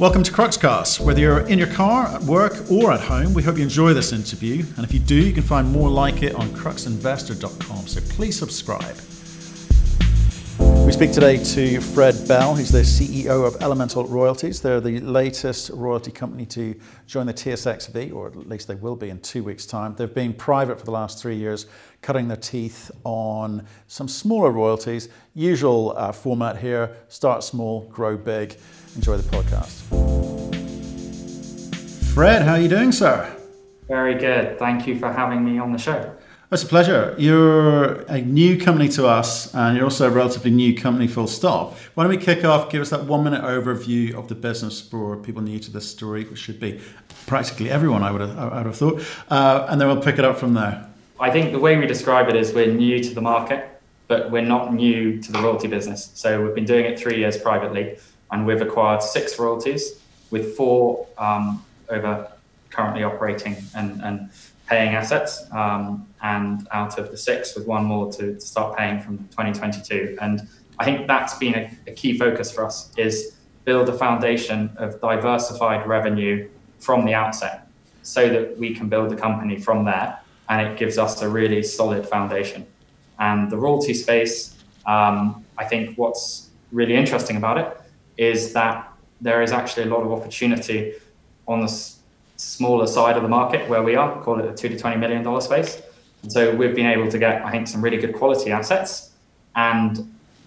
Welcome to Cruxcast. Whether you're in your car, at work, or at home, we hope you enjoy this interview. And if you do, you can find more like it on cruxinvestor.com. So please subscribe. We speak today to Fred Bell, who's the CEO of Elemental Royalties. They're the latest royalty company to join the TSXV, or at least they will be in two weeks' time. They've been private for the last three years, cutting their teeth on some smaller royalties. Usual uh, format here start small, grow big. Enjoy the podcast. Fred, how are you doing, sir? Very good. Thank you for having me on the show. It's a pleasure. You're a new company to us, and you're also a relatively new company, full stop. Why don't we kick off? Give us that one minute overview of the business for people new to this story, which should be practically everyone, I would have, I would have thought, uh, and then we'll pick it up from there. I think the way we describe it is we're new to the market, but we're not new to the royalty business. So we've been doing it three years privately and we've acquired six royalties with four um, over currently operating and, and paying assets, um, and out of the six, with one more to, to, start paying from 2022. And I think that's been a, a key focus for us is build a foundation of diversified revenue from the outset, so that we can build the company from there, and it gives us a really solid foundation. And the royalty space, um, I think what's really interesting about it is that there is actually a lot of opportunity on the s- smaller side of the market where we are, call it a two to twenty million dollar space. And so we've been able to get, I think, some really good quality assets, and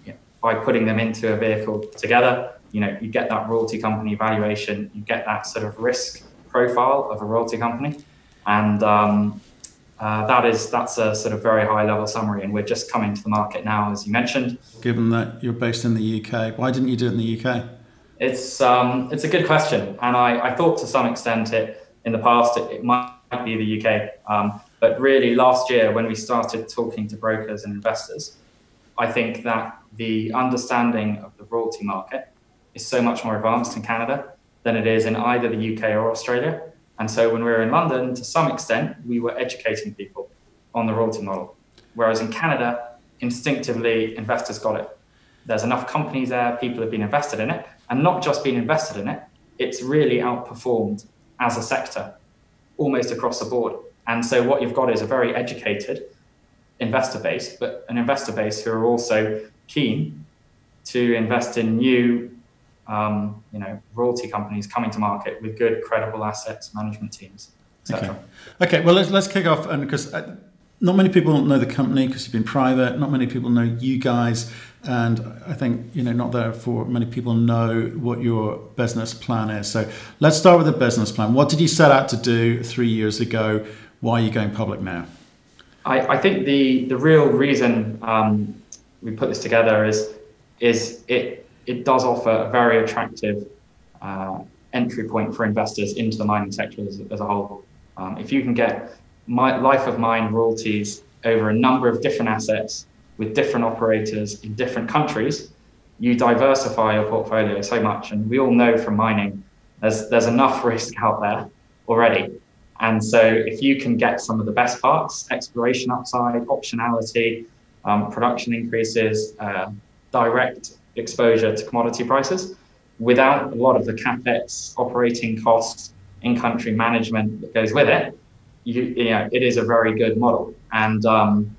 you know, by putting them into a vehicle together, you know, you get that royalty company valuation, you get that sort of risk profile of a royalty company, and um, uh, that is that's a sort of very high level summary, and we're just coming to the market now, as you mentioned. Given that you're based in the UK, why didn't you do it in the UK? It's um, it's a good question, and I, I thought to some extent it in the past it, it might be the UK, um, but really last year when we started talking to brokers and investors, I think that the understanding of the royalty market is so much more advanced in Canada than it is in either the UK or Australia. And so when we were in London, to some extent, we were educating people on the royalty model. Whereas in Canada, instinctively, investors got it. There's enough companies there, people have been invested in it, and not just been invested in it, it's really outperformed as a sector almost across the board. And so what you've got is a very educated investor base, but an investor base who are also keen to invest in new um, you know, royalty companies coming to market with good, credible assets, management teams, etc. Okay. Okay. Well, let's let's kick off, and because uh, not many people know the company because you've been private. Not many people know you guys, and I think you know not therefore many people know what your business plan is. So let's start with the business plan. What did you set out to do three years ago? Why are you going public now? I, I think the the real reason um, we put this together is is it it does offer a very attractive uh, entry point for investors into the mining sector as, as a whole. Um, if you can get my, life of mine royalties over a number of different assets with different operators in different countries, you diversify your portfolio so much. And we all know from mining, there's, there's enough risk out there already. And so if you can get some of the best parts, exploration upside, optionality, um, production increases, uh, direct exposure to commodity prices without a lot of the capex operating costs in country management that goes with it you, you know it is a very good model. And um,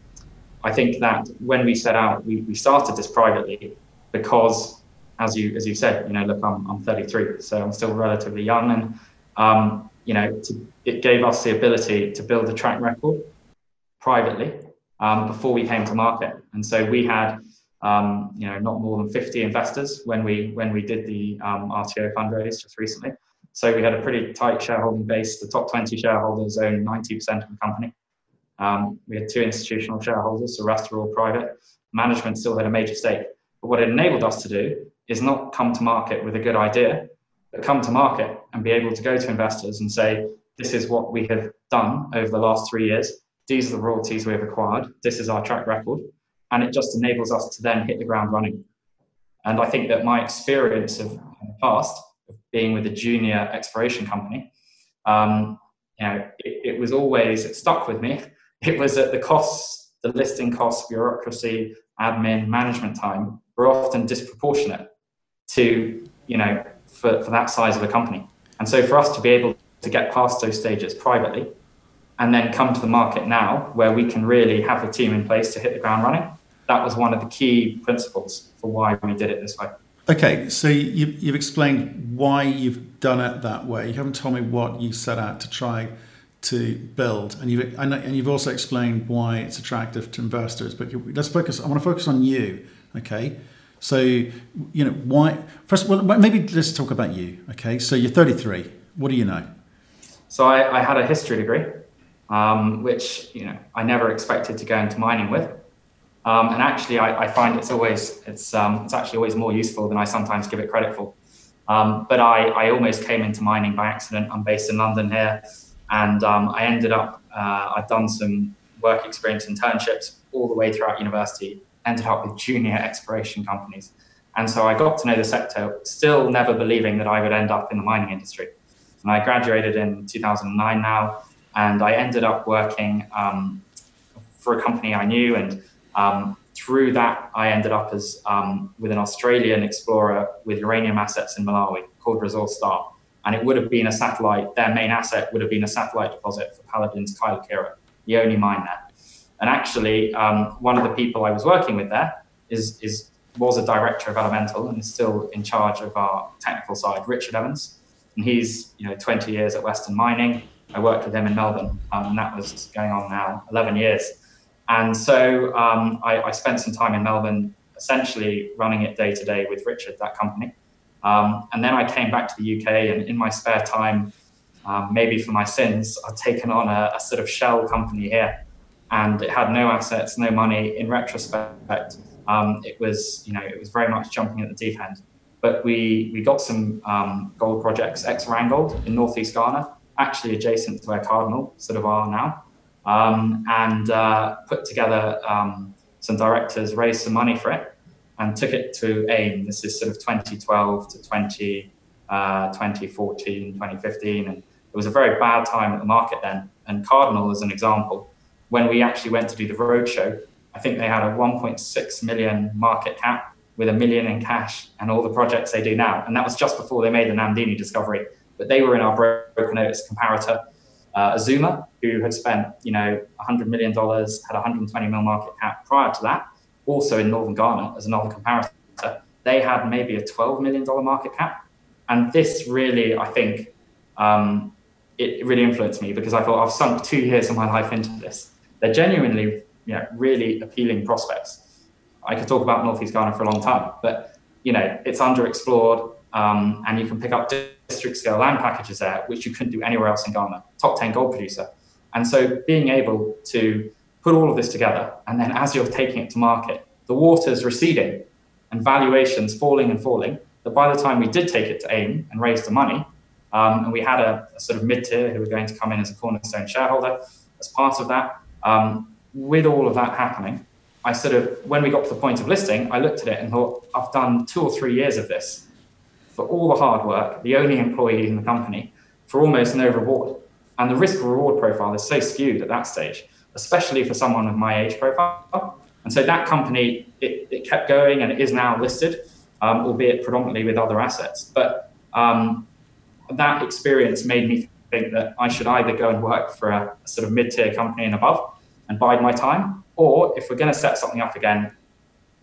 i think that when we set out we, we started this privately because as you as you said you know look i'm, I'm 33 so i'm still relatively young and um, you know to, it gave us the ability to build a track record privately um, before we came to market. And so we had um, you know, not more than 50 investors when we when we did the um, RTO fundraise just recently. So we had a pretty tight shareholding base. The top 20 shareholders own 90% of the company. Um, we had two institutional shareholders, the rest are all private. Management still had a major stake. But what it enabled us to do is not come to market with a good idea, but come to market and be able to go to investors and say, this is what we have done over the last three years. These are the royalties we have acquired. This is our track record and it just enables us to then hit the ground running. And I think that my experience of the past of being with a junior exploration company, um, you know, it, it, was always it stuck with me. It was that the costs, the listing costs, bureaucracy, admin, management time were often disproportionate to you know for, for that size of a company. And so for us to be able to get past those stages privately and then come to the market now where we can really have the team in place to hit the ground running, that was one of the key principles for why we did it this way. Okay, so you, you've explained why you've done it that way. You haven't told me what you set out to try to build, and you've and you've also explained why it's attractive to investors. But let's focus. I want to focus on you. Okay, so you know why? First, well, maybe let's talk about you. Okay, so you're 33. What do you know? So I, I had a history degree, um, which you know I never expected to go into mining with. Um, and actually, I, I, find it's always it's um, it's actually always more useful than I sometimes give it credit for. Um, but I, I almost came into mining by accident. I'm based in London here, and um, I ended up uh, I've done some work experience internships all the way throughout university. Ended up with junior exploration companies, and so I got to know the sector. Still never believing that I would end up in the mining industry. And I graduated in 2009 now, and I ended up working um, for a company I knew and um, through that, I ended up as um, with an Australian explorer with uranium assets in Malawi called Resource Star. And it would have been a satellite, their main asset would have been a satellite deposit for Paladin's Kayelekera, the only mine there. And actually, um, one of the people I was working with there is, is was a director of Elemental and is still in charge of our technical side, Richard Evans. And he's you know 20 years at Western Mining. I worked with him in Melbourne, um, and that was going on now 11 years. And so um, I, I, spent some time in Melbourne, essentially running it day to day with Richard, that company. Um, and then I came back to the UK, and in my spare time, um, maybe for my sins, I'd taken on a, a, sort of shell company here, and it had no assets, no money. In retrospect, um, it was you know it was very much jumping at the deep end. But we we got some um, gold projects, ex Randgold in northeast Ghana, actually adjacent to where Cardinal sort of are now um, and uh, put together um, some directors, raised some money for it, and took it to AIM. This is sort of 2012 to 20, uh, 2014, 2015. And it was a very bad time at the market then. And Cardinal, as an example, when we actually went to do the roadshow, I think they had a 1.6 million market cap with a million in cash and all the projects they do now. And that was just before they made the Namdini discovery. But they were in our broker notice comparator uh, Azumah, who had spent, you know, $100 million, had 120 mil market cap prior to that, also in Northern Ghana as another comparator, they had maybe a $12 million market cap. And this really, I think, um, it really influenced me because I thought I've sunk two years of my life into this. They're genuinely, you know, really appealing prospects. I could talk about Northeast Ghana for a long time, but you know, it's underexplored, um, and you can pick up district scale land packages there, which you couldn't do anywhere else in Ghana. Top 10 gold producer. And so being able to put all of this together, and then as you're taking it to market, the water's receding and valuations falling and falling, that by the time we did take it to AIM and raise the money, um, and we had a, a sort of mid tier who were going to come in as a cornerstone shareholder as part of that, um, with all of that happening, I sort of, when we got to the point of listing, I looked at it and thought, I've done two or three years of this for all the hard work, the only employee in the company, for almost no reward. And the risk reward profile is so skewed at that stage, especially for someone of my age profile. And so that company, it, it kept going and it is now listed, um, albeit predominantly with other assets. But um, that experience made me think that I should either go and work for a, a sort of mid tier company and above and bide my time, or if we're going to set something up again,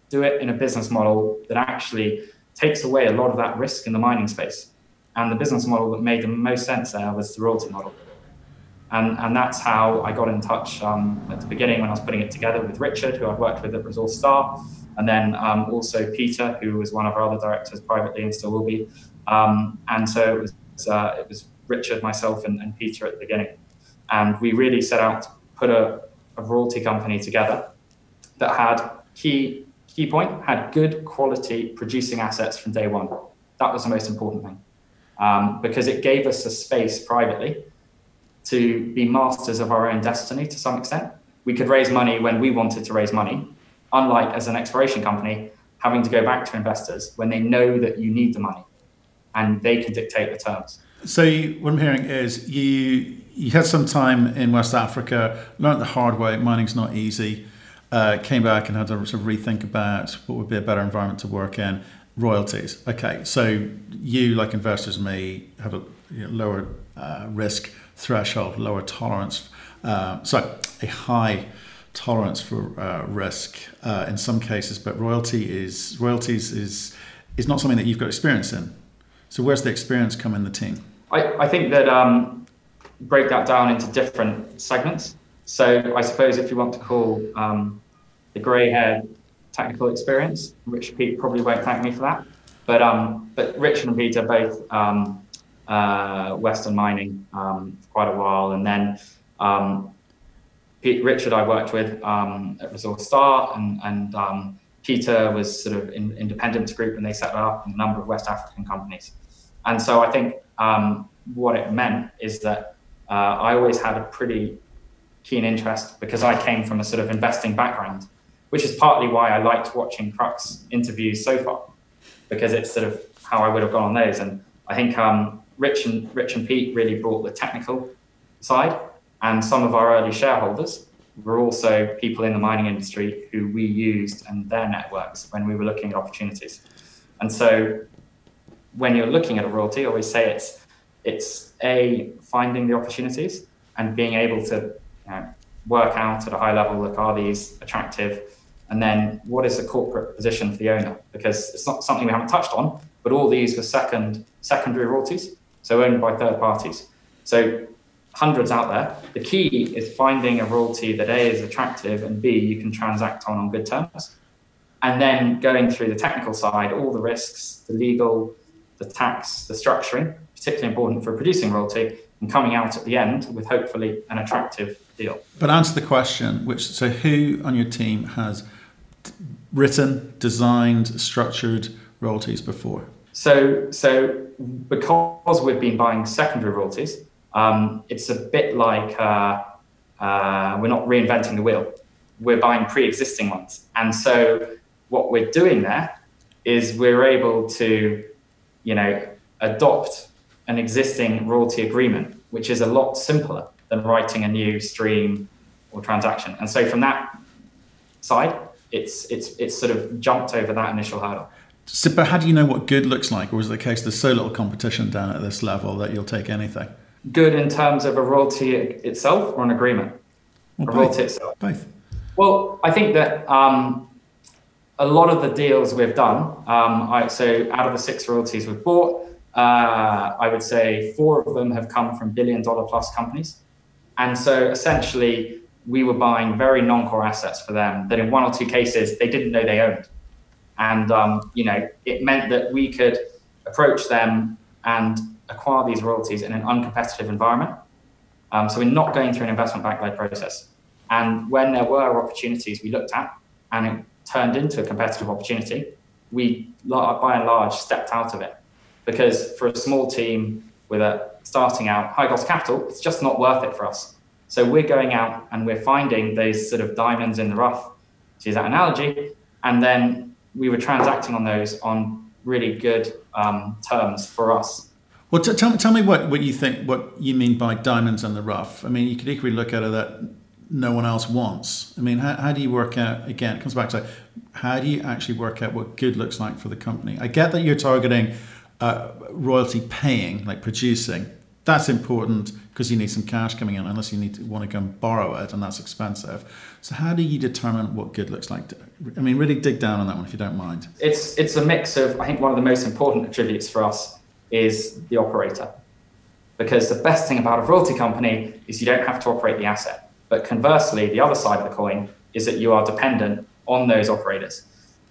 do it in a business model that actually takes away a lot of that risk in the mining space. And the business model that made the most sense there was the royalty model. And, and that's how I got in touch um, at the beginning when I was putting it together with Richard, who I'd worked with at Resource Star, and then um, also Peter, who was one of our other directors privately and still will be. Um, and so it was, uh, it was Richard, myself, and, and, Peter at the beginning. And we really set out to put a, a royalty company together that had key Key point had good quality producing assets from day one. That was the most important thing um, because it gave us a space privately to be masters of our own destiny to some extent. We could raise money when we wanted to raise money, unlike as an exploration company having to go back to investors when they know that you need the money and they can dictate the terms. So what I'm hearing is you you had some time in West Africa, learned the hard way. Mining's not easy uh, came back and had to sort of rethink about what would be a better environment to work in. royalties. Okay, so you, like investors may, have a you know, lower uh, risk threshold, lower tolerance, uh, sorry, a high tolerance for uh, risk uh, in some cases, but royalty is royalties is is not something that you've got experience in. So where's the experience come in the team? I, I think that um, break that down into different segments. So I suppose if you want to call um, the grey haired technical experience, Rich Pete probably won't thank me for that. But um, but Richard and Pete are both um, uh, Western mining um, for quite a while, and then um, Pete, Richard I worked with um, at Resource Star, and and um, Peter was sort of in independence group, and they set up a number of West African companies. And so I think um, what it meant is that uh, I always had a pretty keen interest because I came from a sort of investing background, which is partly why I liked watching Crux interviews so far, because it's sort of how I would have gone on those. And I think um, Rich and Rich and Pete really brought the technical side, and some of our early shareholders were also people in the mining industry who we used and their networks when we were looking at opportunities. And so, when you're looking at a royalty, I always say it's it's a finding the opportunities and being able to you know, work out at a high level look are these attractive and then what is the corporate position for the owner because it's not something we haven't touched on but all these were second secondary royalties so owned by third parties. So hundreds out there. The key is finding a royalty that A is attractive and B you can transact on on good terms. And then going through the technical side, all the risks, the legal, the tax, the structuring, particularly important for a producing royalty, and coming out at the end with hopefully an attractive deal. But answer the question, which so who on your team has written, designed, structured royalties before? So, so because we've been buying secondary royalties, um, it's a bit like uh, uh, we're not reinventing the wheel. We're buying pre-existing ones, and so what we're doing there is we're able to, you know, adopt an existing royalty agreement, which is a lot simpler than writing a new stream or transaction. And so from that side, it's it's it's sort of jumped over that initial hurdle. So, but how do you know what good looks like, or is it the case there's so little competition down at this level that you'll take anything? Good in terms of a royalty itself or an agreement? A both. royalty itself. Both. Well, I think that um, a lot of the deals we've done, um, I, so out of the six royalties we've bought, uh, I would say four of them have come from billion dollar plus companies. And so essentially, we were buying very non core assets for them that in one or two cases they didn't know they owned. And um, you know, it meant that we could approach them and acquire these royalties in an uncompetitive environment. Um, so we're not going through an investment bank led process. And when there were opportunities we looked at and it turned into a competitive opportunity, we by and large stepped out of it because for a small team with a starting out high cost capital, it's just not worth it for us. So we're going out and we're finding those sort of diamonds in the rough, to use that analogy, and then we were transacting on those on really good um, terms for us. Well, t- tell, tell me what, what you think, what you mean by diamonds in the rough. I mean, you could equally look at it that no one else wants. I mean, how, how do you work out, again, it comes back to how do you actually work out what good looks like for the company? I get that you're targeting uh, royalty paying, like producing. That's important because you need some cash coming in, unless you need to want to go and borrow it, and that's expensive. So, how do you determine what good looks like? I mean, really dig down on that one if you don't mind. It's it's a mix of. I think one of the most important attributes for us is the operator, because the best thing about a royalty company is you don't have to operate the asset. But conversely, the other side of the coin is that you are dependent on those operators,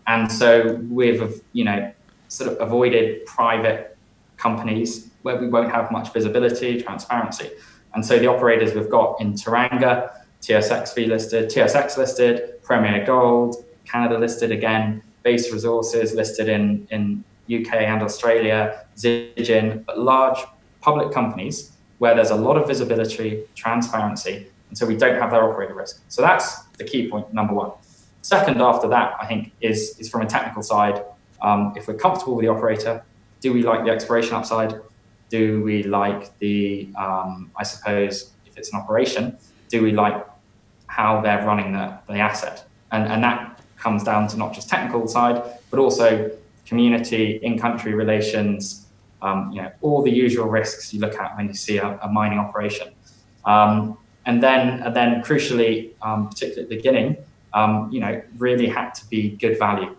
and so we've you know sort of avoided private companies where we won't have much visibility, transparency. And so the operators we've got in Teranga, TSXV listed, TSX listed, Premier Gold, Canada listed again, Base Resources listed in, in UK and Australia, Zijin, but large public companies where there's a lot of visibility, transparency, and so we don't have that operator risk. So that's the key point, number one. Second, after that, I think, is, is from a technical side. Um, if we're comfortable with the operator, do we like the exploration upside? Do we like the, um, I suppose, if it's an operation, do we like how they're running the, the asset? And, and that comes down to not just technical side, but also community, in-country relations, um, you know, all the usual risks you look at when you see a, a mining operation. Um, and then, and then crucially, um, particularly at the beginning, um, you know, really had to be good value.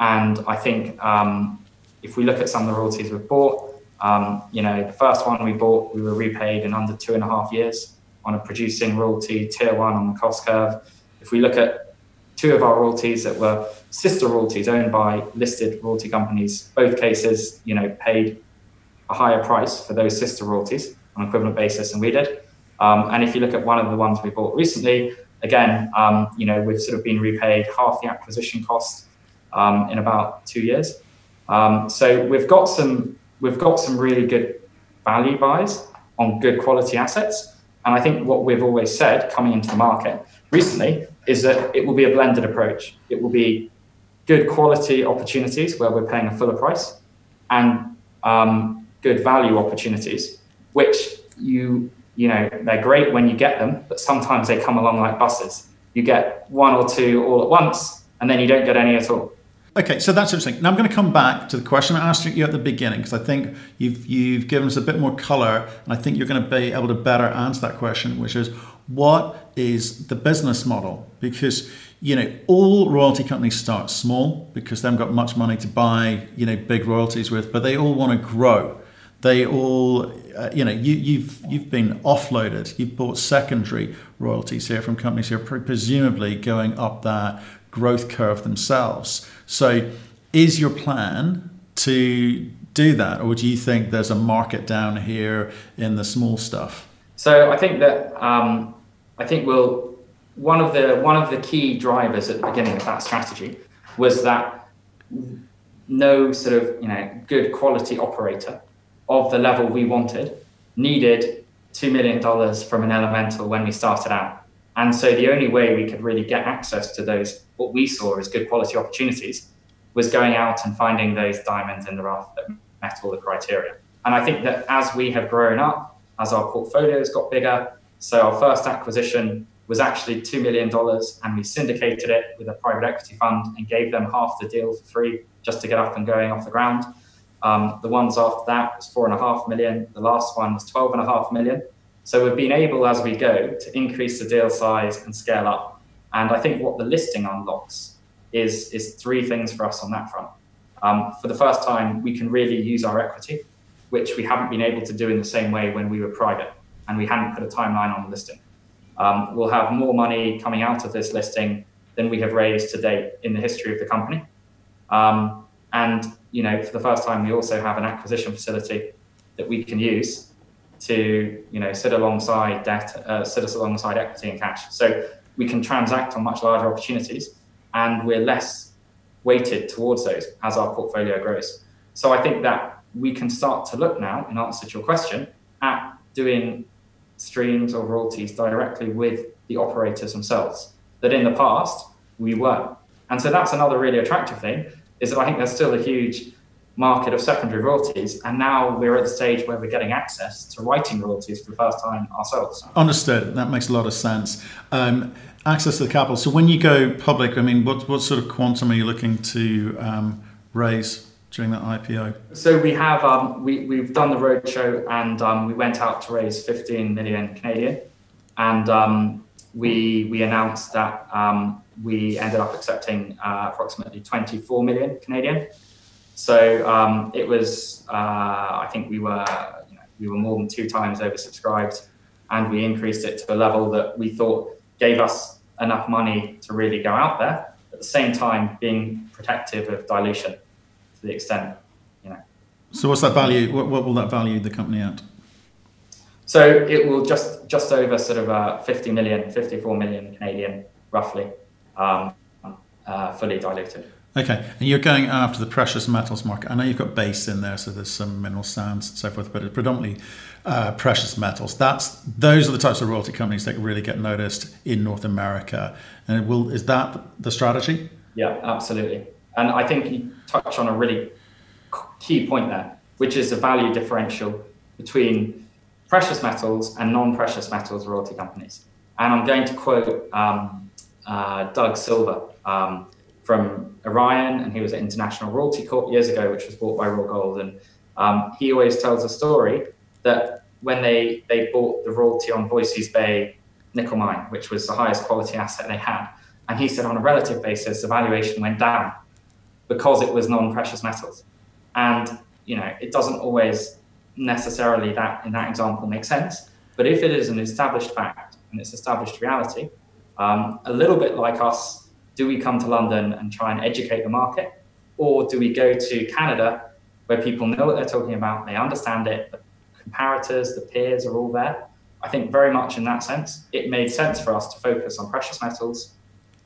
And I think um, if we look at some of the royalties we've bought, um, you know, the first one we bought, we were repaid in under two and a half years on a producing royalty, tier one on the cost curve. If we look at two of our royalties that were sister royalties owned by listed royalty companies, both cases, you know, paid a higher price for those sister royalties on an equivalent basis than we did. Um, and if you look at one of the ones we bought recently, again, um, you know, we've sort of been repaid half the acquisition cost um, in about two years. Um, so we've got some we've got some really good value buys on good quality assets. And I think what we've always said coming into the market recently is that it will be a blended approach. It will be good quality opportunities where we're paying a fuller price and um, good value opportunities, which you you know, they're great when you get them, but sometimes they come along like buses. You get one or two all at once, and then you don't get any at all. Okay, so that's interesting. Now I'm going to come back to the question I asked you at the beginning because I think you've you've given us a bit more color, and I think you're going to be able to better answer that question, which is what is the business model? Because you know all royalty companies start small because they haven't got much money to buy you know big royalties with, but they all want to grow they all uh, you know you, you've you've been offloaded you've bought secondary royalties here from companies who are pre- presumably going up that growth curve themselves so is your plan to do that or do you think there's a market down here in the small stuff so i think that um, i think we'll one of the one of the key drivers at the beginning of that strategy was that no sort of you know good quality operator of the level we wanted needed $2 million from an elemental when we started out. And so the only way we could really get access to those, what we saw as good quality opportunities, was going out and finding those diamonds in the rough that met all the criteria. And I think that as we have grown up, as our portfolios got bigger, so our first acquisition was actually $2 million and we syndicated it with a private equity fund and gave them half the deal for free just to get up and going off the ground. Um, the ones after that was four and a half million. The last one was 12 and a half million. So we've been able, as we go, to increase the deal size and scale up. And I think what the listing unlocks is, is three things for us on that front. Um, for the first time, we can really use our equity, which we haven't been able to do in the same way when we were private and we hadn't put a timeline on the listing. Um, we'll have more money coming out of this listing than we have raised to date in the history of the company. Um, and you know, for the first time, we also have an acquisition facility that we can use to, you know, sit alongside debt, uh, sit us alongside equity and cash. So we can transact on much larger opportunities, and we're less weighted towards those as our portfolio grows. So I think that we can start to look now, in answer to your question, at doing streams or royalties directly with the operators themselves. That in the past we weren't. And so that's another really attractive thing is that I think there's still a huge market of secondary royalties, and now we're at the stage where we're getting access to writing royalties for the first time ourselves. Understood. That makes a lot of sense. Um, access to the capital. So when you go public, I mean, what what sort of quantum are you looking to um, raise during that IPO? So we have um, we we've done the roadshow, and um, we went out to raise 15 million Canadian, and um, we we announced that um, we ended up accepting uh, approximately 24 million Canadian. So um, it was, uh, I think we were, you know, we were more than two times oversubscribed, and we increased it to a level that we thought gave us enough money to really go out there. At the same time, being protective of dilution to the extent, you know. So what's that value? What, what will that value the company at? So it will just just over sort of uh, 50 million, 54 million Canadian, roughly um, uh, fully diluted. Okay, and you're going after the precious metals market. I know you've got base in there, so there's some mineral sands and so forth, but it's predominantly uh, precious metals. That's those are the types of royalty companies that really get noticed in North America. And will is that the strategy? Yeah, absolutely. And I think you touch on a really key point there, which is the value differential between precious metals and non-precious metals royalty companies. And I'm going to quote um, uh, Doug Silver um, from Orion, and he was at International Royalty Corp years ago, which was bought by Royal Gold. And um, he always tells a story that when they, they bought the royalty on Voisey's Bay nickel mine, which was the highest quality asset they had, and he said on a relative basis, the valuation went down because it was non-precious metals. And you know, it doesn't always necessarily that in that example make sense. But if it is an established fact and it's established reality, um, a little bit like us do we come to London and try and educate the market? Or do we go to Canada where people know what they're talking about, they understand it, the comparators, the peers are all there? I think very much in that sense, it made sense for us to focus on precious metals,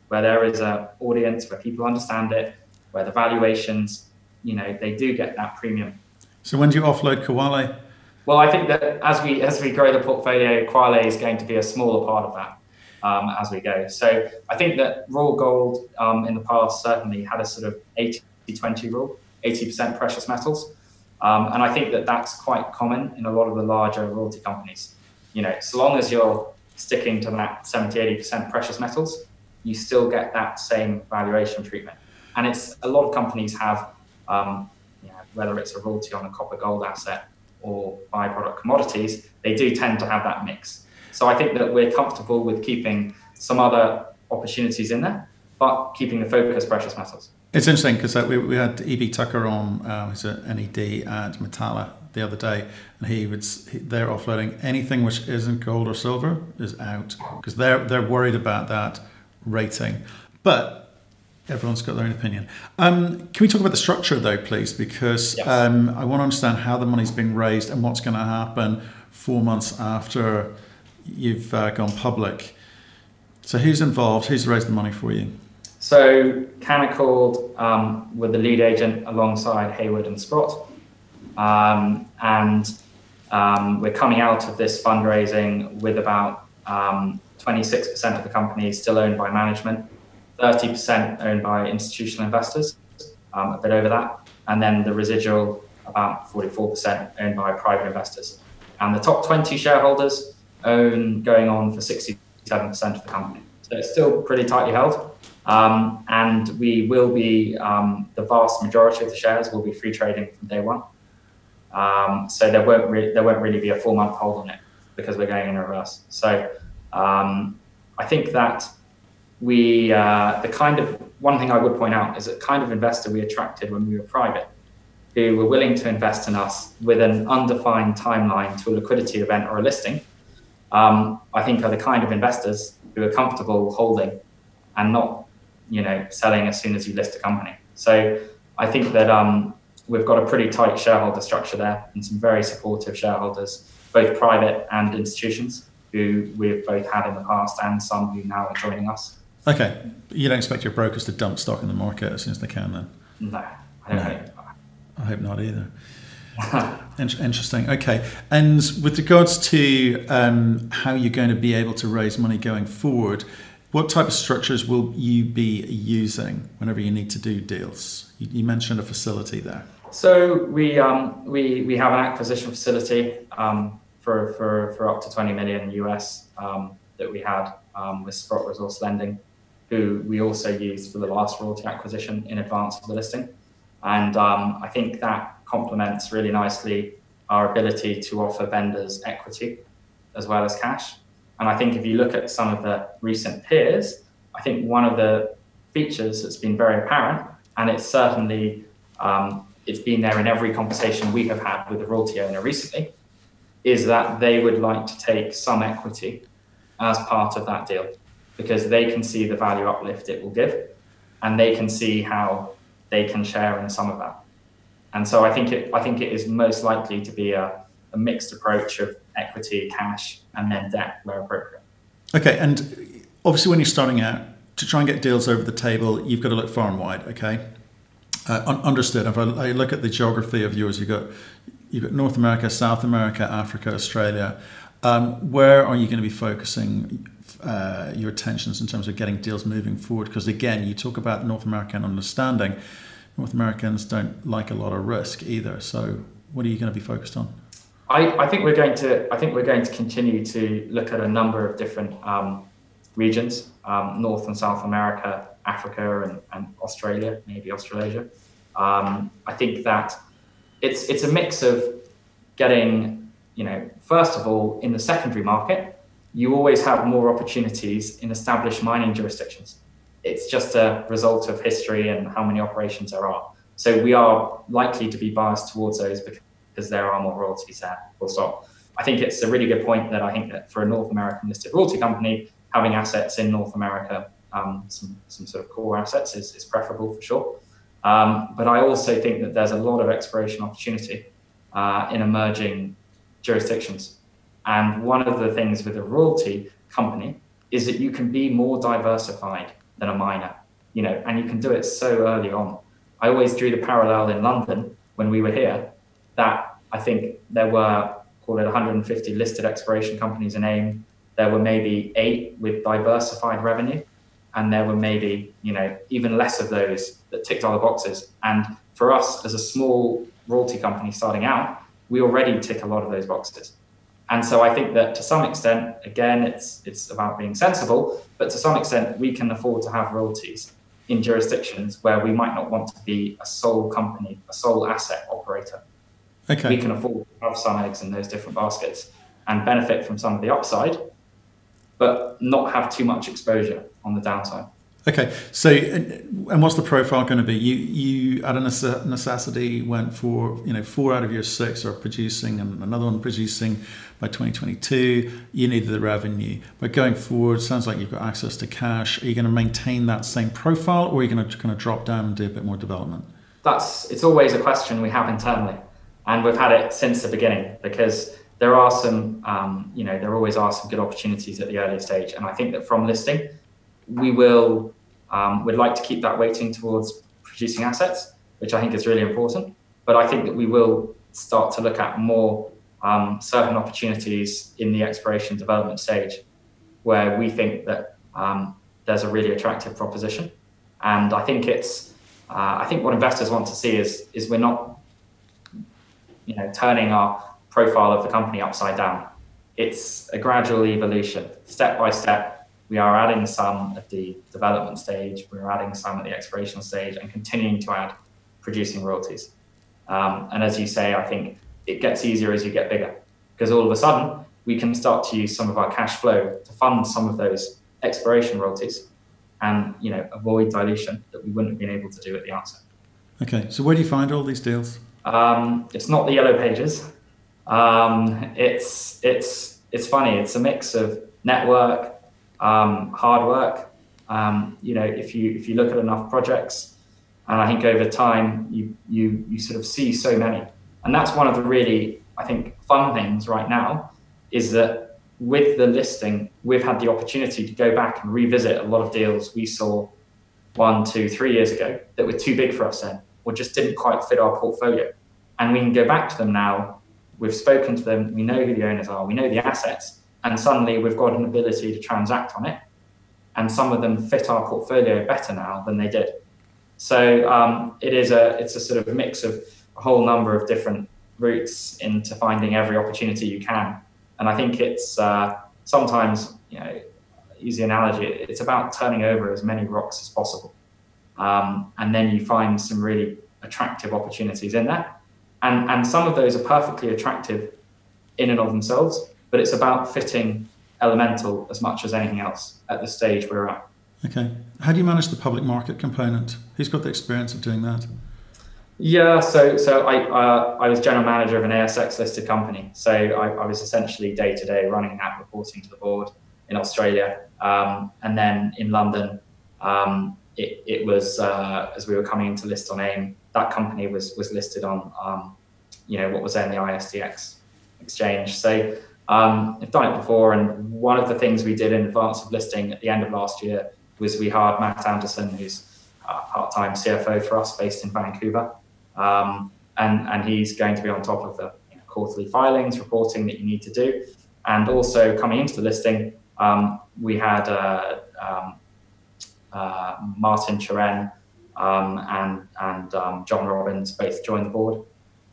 where there is an audience, where people understand it, where the valuations, you know, they do get that premium. So when do you offload Kwale? Well, I think that as we as we grow the portfolio, Kwale is going to be a smaller part of that um, as we go. So I think that Royal Gold um, in the past certainly had a sort of 80 20 rule, 80% precious metals. Um, and I think that that's quite common in a lot of the larger royalty companies. You know, so long as you're sticking to that 70, 80% precious metals, you still get that same valuation treatment. And it's a lot of companies have, um, you know, whether it's a royalty on a copper gold asset or byproduct commodities, they do tend to have that mix. So I think that we're comfortable with keeping some other opportunities in there, but keeping the focus precious metals. It's interesting because uh, we, we had E.B. Tucker on, uh, who's an NED at Metalla the other day, and he was he, they're offloading anything which isn't gold or silver is out because they're they're worried about that rating, but everyone's got their own opinion. Um, can we talk about the structure though, please? Because yes. um, I want to understand how the money's being raised and what's going to happen four months after you've uh, gone public. So who's involved? Who's raised the money for you? So Canaccord um, were the lead agent alongside Haywood and Sprott. Um, and um, we're coming out of this fundraising with about 26% um, of the company still owned by management, 30% owned by institutional investors, um, a bit over that, and then the residual about 44% owned by private investors. And the top 20 shareholders own going on for 67% of the company. So it's still pretty tightly held. Um, and we will be, um, the vast majority of the shares will be free trading from day one. Um, so there won't, re- there won't really be a four month hold on it because we're going in reverse. So um, I think that we, uh, the kind of, one thing I would point out is the kind of investor we attracted when we were private who were willing to invest in us with an undefined timeline to a liquidity event or a listing um, I think are the kind of investors who are comfortable holding and not, you know, selling as soon as you list a company. So I think that um, we've got a pretty tight shareholder structure there and some very supportive shareholders, both private and institutions, who we've both had in the past and some who now are joining us. Okay, you don't expect your brokers to dump stock in the market as soon as they can, then? No, I don't no. I hope not either. Interesting. Okay. And with regards to um, how you're going to be able to raise money going forward, what type of structures will you be using whenever you need to do deals? You, you mentioned a facility there. So we um, we we have an acquisition facility um, for, for for up to 20 million US um, that we had um, with Sprott Resource Lending, who we also used for the last royalty acquisition in advance of the listing, and um, I think that complements really nicely our ability to offer vendors equity as well as cash. And I think if you look at some of the recent peers, I think one of the features that's been very apparent, and it's certainly um, it's been there in every conversation we have had with the royalty owner recently, is that they would like to take some equity as part of that deal because they can see the value uplift it will give, and they can see how they can share in some of that. And so I think it, I think it is most likely to be a, a mixed approach of equity, cash, and then debt where appropriate. Okay, and obviously when you're starting out, to try and get deals over the table, you've got to look far and wide. Okay, uh, un- understood. If I, I, look at the geography of yours, you've got you've got North America, South America, Africa, Australia. Um, where are you going to be focusing uh, your attentions in terms of getting deals moving forward? Because again, you talk about North American understanding. North Americans don't like a lot of risk either. So, what are you going to be focused on? I, I think we're going to I think we're going to continue to look at a number of different um, regions. Um, North and South America Africa and, and Australia, maybe Australasia. Um, I think that it's it's a mix of getting, you know, first of all, in the secondary market, you always have more opportunities in established mining jurisdictions. It's just a result of history and how many operations there are. So we are likely to be biased towards those because there are more royalties there. Full stop. I think it's a really good point that I think that for a North American listed royalty company, having assets in North America, um, some, some sort of core assets is, is preferable for sure. Um, but I also think that there's a lot of exploration opportunity uh, in emerging jurisdictions. And one of the things with a royalty company is that you can be more diversified than a miner, you know, and you can do it so early on. I always drew the parallel in London when we were here that I think there were, call it 150 listed exploration companies in AIM. There were maybe eight with diversified revenue and there were maybe you know even less of those that ticked all the boxes. And for us as a small royalty company starting out, we already tick a lot of those boxes. And so I think that to some extent, again, it's it's about being sensible, but to some extent, we can afford to have royalties in jurisdictions where we might not want to be a sole company, a sole asset operator. Okay. We can afford to have some eggs in those different baskets and benefit from some of the upside, but not have too much exposure on the downside. Okay, so and what's the profile going to be? You you at a necessity went for you know four out of your six are producing and another one producing by 2022. You needed the revenue, but going forward, sounds like you've got access to cash. Are you going to maintain that same profile, or are you going to kind of drop down and do a bit more development? That's it's always a question we have internally, and we've had it since the beginning because there are some um, you know there always are some good opportunities at the early stage, and I think that from listing we will um, would like to keep that weighting towards producing assets, which I think is really important. But I think that we will start to look at more um, certain opportunities in the exploration development stage, where we think that um, there's a really attractive proposition. And I think it's uh, I think what investors want to see is is we're not you know turning our profile of the company upside down. It's a gradual evolution, step by step, we are adding some at the development stage, we're adding some at the exploration stage, and continuing to add producing royalties. Um, and as you say, I think it gets easier as you get bigger because all of a sudden we can start to use some of our cash flow to fund some of those exploration royalties and you know avoid dilution that we wouldn't have been able to do at the outset. Okay, so where do you find all these deals? Um, it's not the yellow pages. Um, it's it's it's funny. It's a mix of network, um, hard work. Um, you know, if you if you look at enough projects, and I think over time you you you sort of see so many, and that's one of the really I think fun things right now is that with the listing we've had the opportunity to go back and revisit a lot of deals we saw one, two, three years ago that were too big for us then, or just didn't quite fit our portfolio, and we can go back to them now. We've spoken to them. We know who the owners are. We know the assets and suddenly we've got an ability to transact on it. And some of them fit our portfolio better now than they did. So um, it is a it's a sort of mix of a whole number of different routes into finding every opportunity you can. And I think it's uh, sometimes you know easy analogy. It's about turning over as many rocks as possible, um, and then you find some really attractive opportunities in there. And and some of those are perfectly attractive in and of themselves but it's about fitting elemental as much as anything else at the stage we're at. Okay. How do you manage the public market component? Who's got the experience of doing that? Yeah, so so I uh, I was general manager of an ASX listed company, so I, I was essentially day to day running that, reporting to the board in Australia, um, and then in London, um, it, it was uh, as we were coming into list on AIM, that company was was listed on um, you know what was then the ISDX exchange. So um, I've done it before, and one of the things we did in advance of listing at the end of last year was we hired Matt Anderson, who's part-time CFO for us, based in Vancouver, um, and and he's going to be on top of the you know, quarterly filings, reporting that you need to do, and also coming into the listing, um, we had uh, um, uh, Martin Turenne um, and and um, John Robbins both joined the board.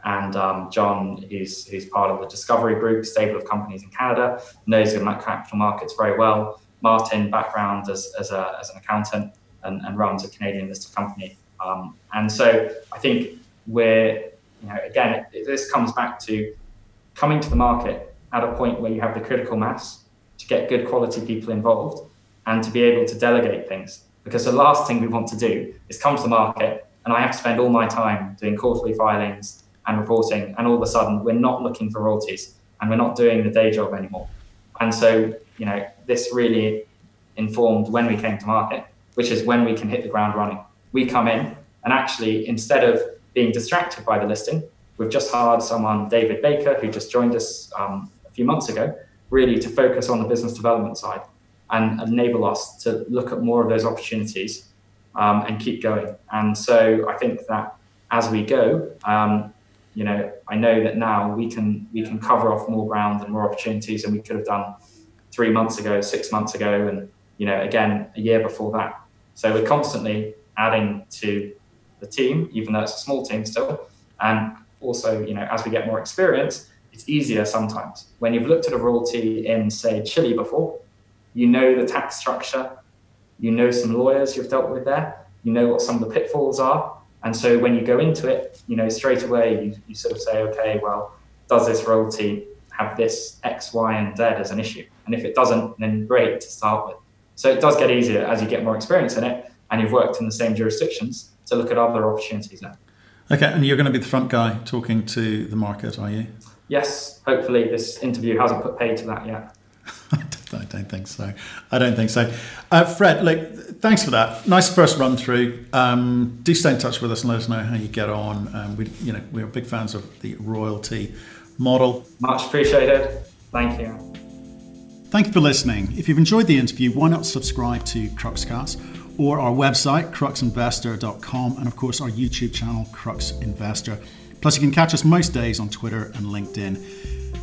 And um, John, who's, who's part of the Discovery Group, stable of companies in Canada, knows the capital markets very well. Martin, background as, as, a, as an accountant, and, and runs a Canadian listed company. Um, and so I think we're, you know, again, it, this comes back to coming to the market at a point where you have the critical mass to get good quality people involved and to be able to delegate things. Because the last thing we want to do is come to the market and I have to spend all my time doing quarterly filings and reporting, and all of a sudden we're not looking for royalties and we're not doing the day job anymore. And so, you know, this really informed when we came to market, which is when we can hit the ground running. We come in and actually, instead of being distracted by the listing, we've just hired someone, David Baker, who just joined us um, a few months ago, really to focus on the business development side and enable us to look at more of those opportunities um, and keep going. And so I think that as we go, um, you know, I know that now we can we can cover off more ground and more opportunities than we could have done three months ago, six months ago, and you know, again a year before that. So we're constantly adding to the team, even though it's a small team still. And also, you know, as we get more experience, it's easier sometimes. When you've looked at a royalty in, say, Chile before, you know the tax structure, you know some lawyers you've dealt with there, you know what some of the pitfalls are. And so when you go into it, you know, straight away you, you sort of say, okay, well, does this royalty have this X, Y, and Z as an issue? And if it doesn't, then great to start with. So it does get easier as you get more experience in it and you've worked in the same jurisdictions to look at other opportunities now. Okay, and you're going to be the front guy talking to the market, are you? Yes, hopefully this interview hasn't put paid to that yet. I don't think so. I don't think so. Uh, Fred, look, thanks for that. Nice first run through. Um, do stay in touch with us and let us know how you get on. Um, we, you know, we're big fans of the royalty model. Much appreciated. Thank you. Thank you for listening. If you've enjoyed the interview, why not subscribe to Cruxcast or our website, cruxinvestor.com, and of course our YouTube channel, Crux Investor. Plus, you can catch us most days on Twitter and LinkedIn.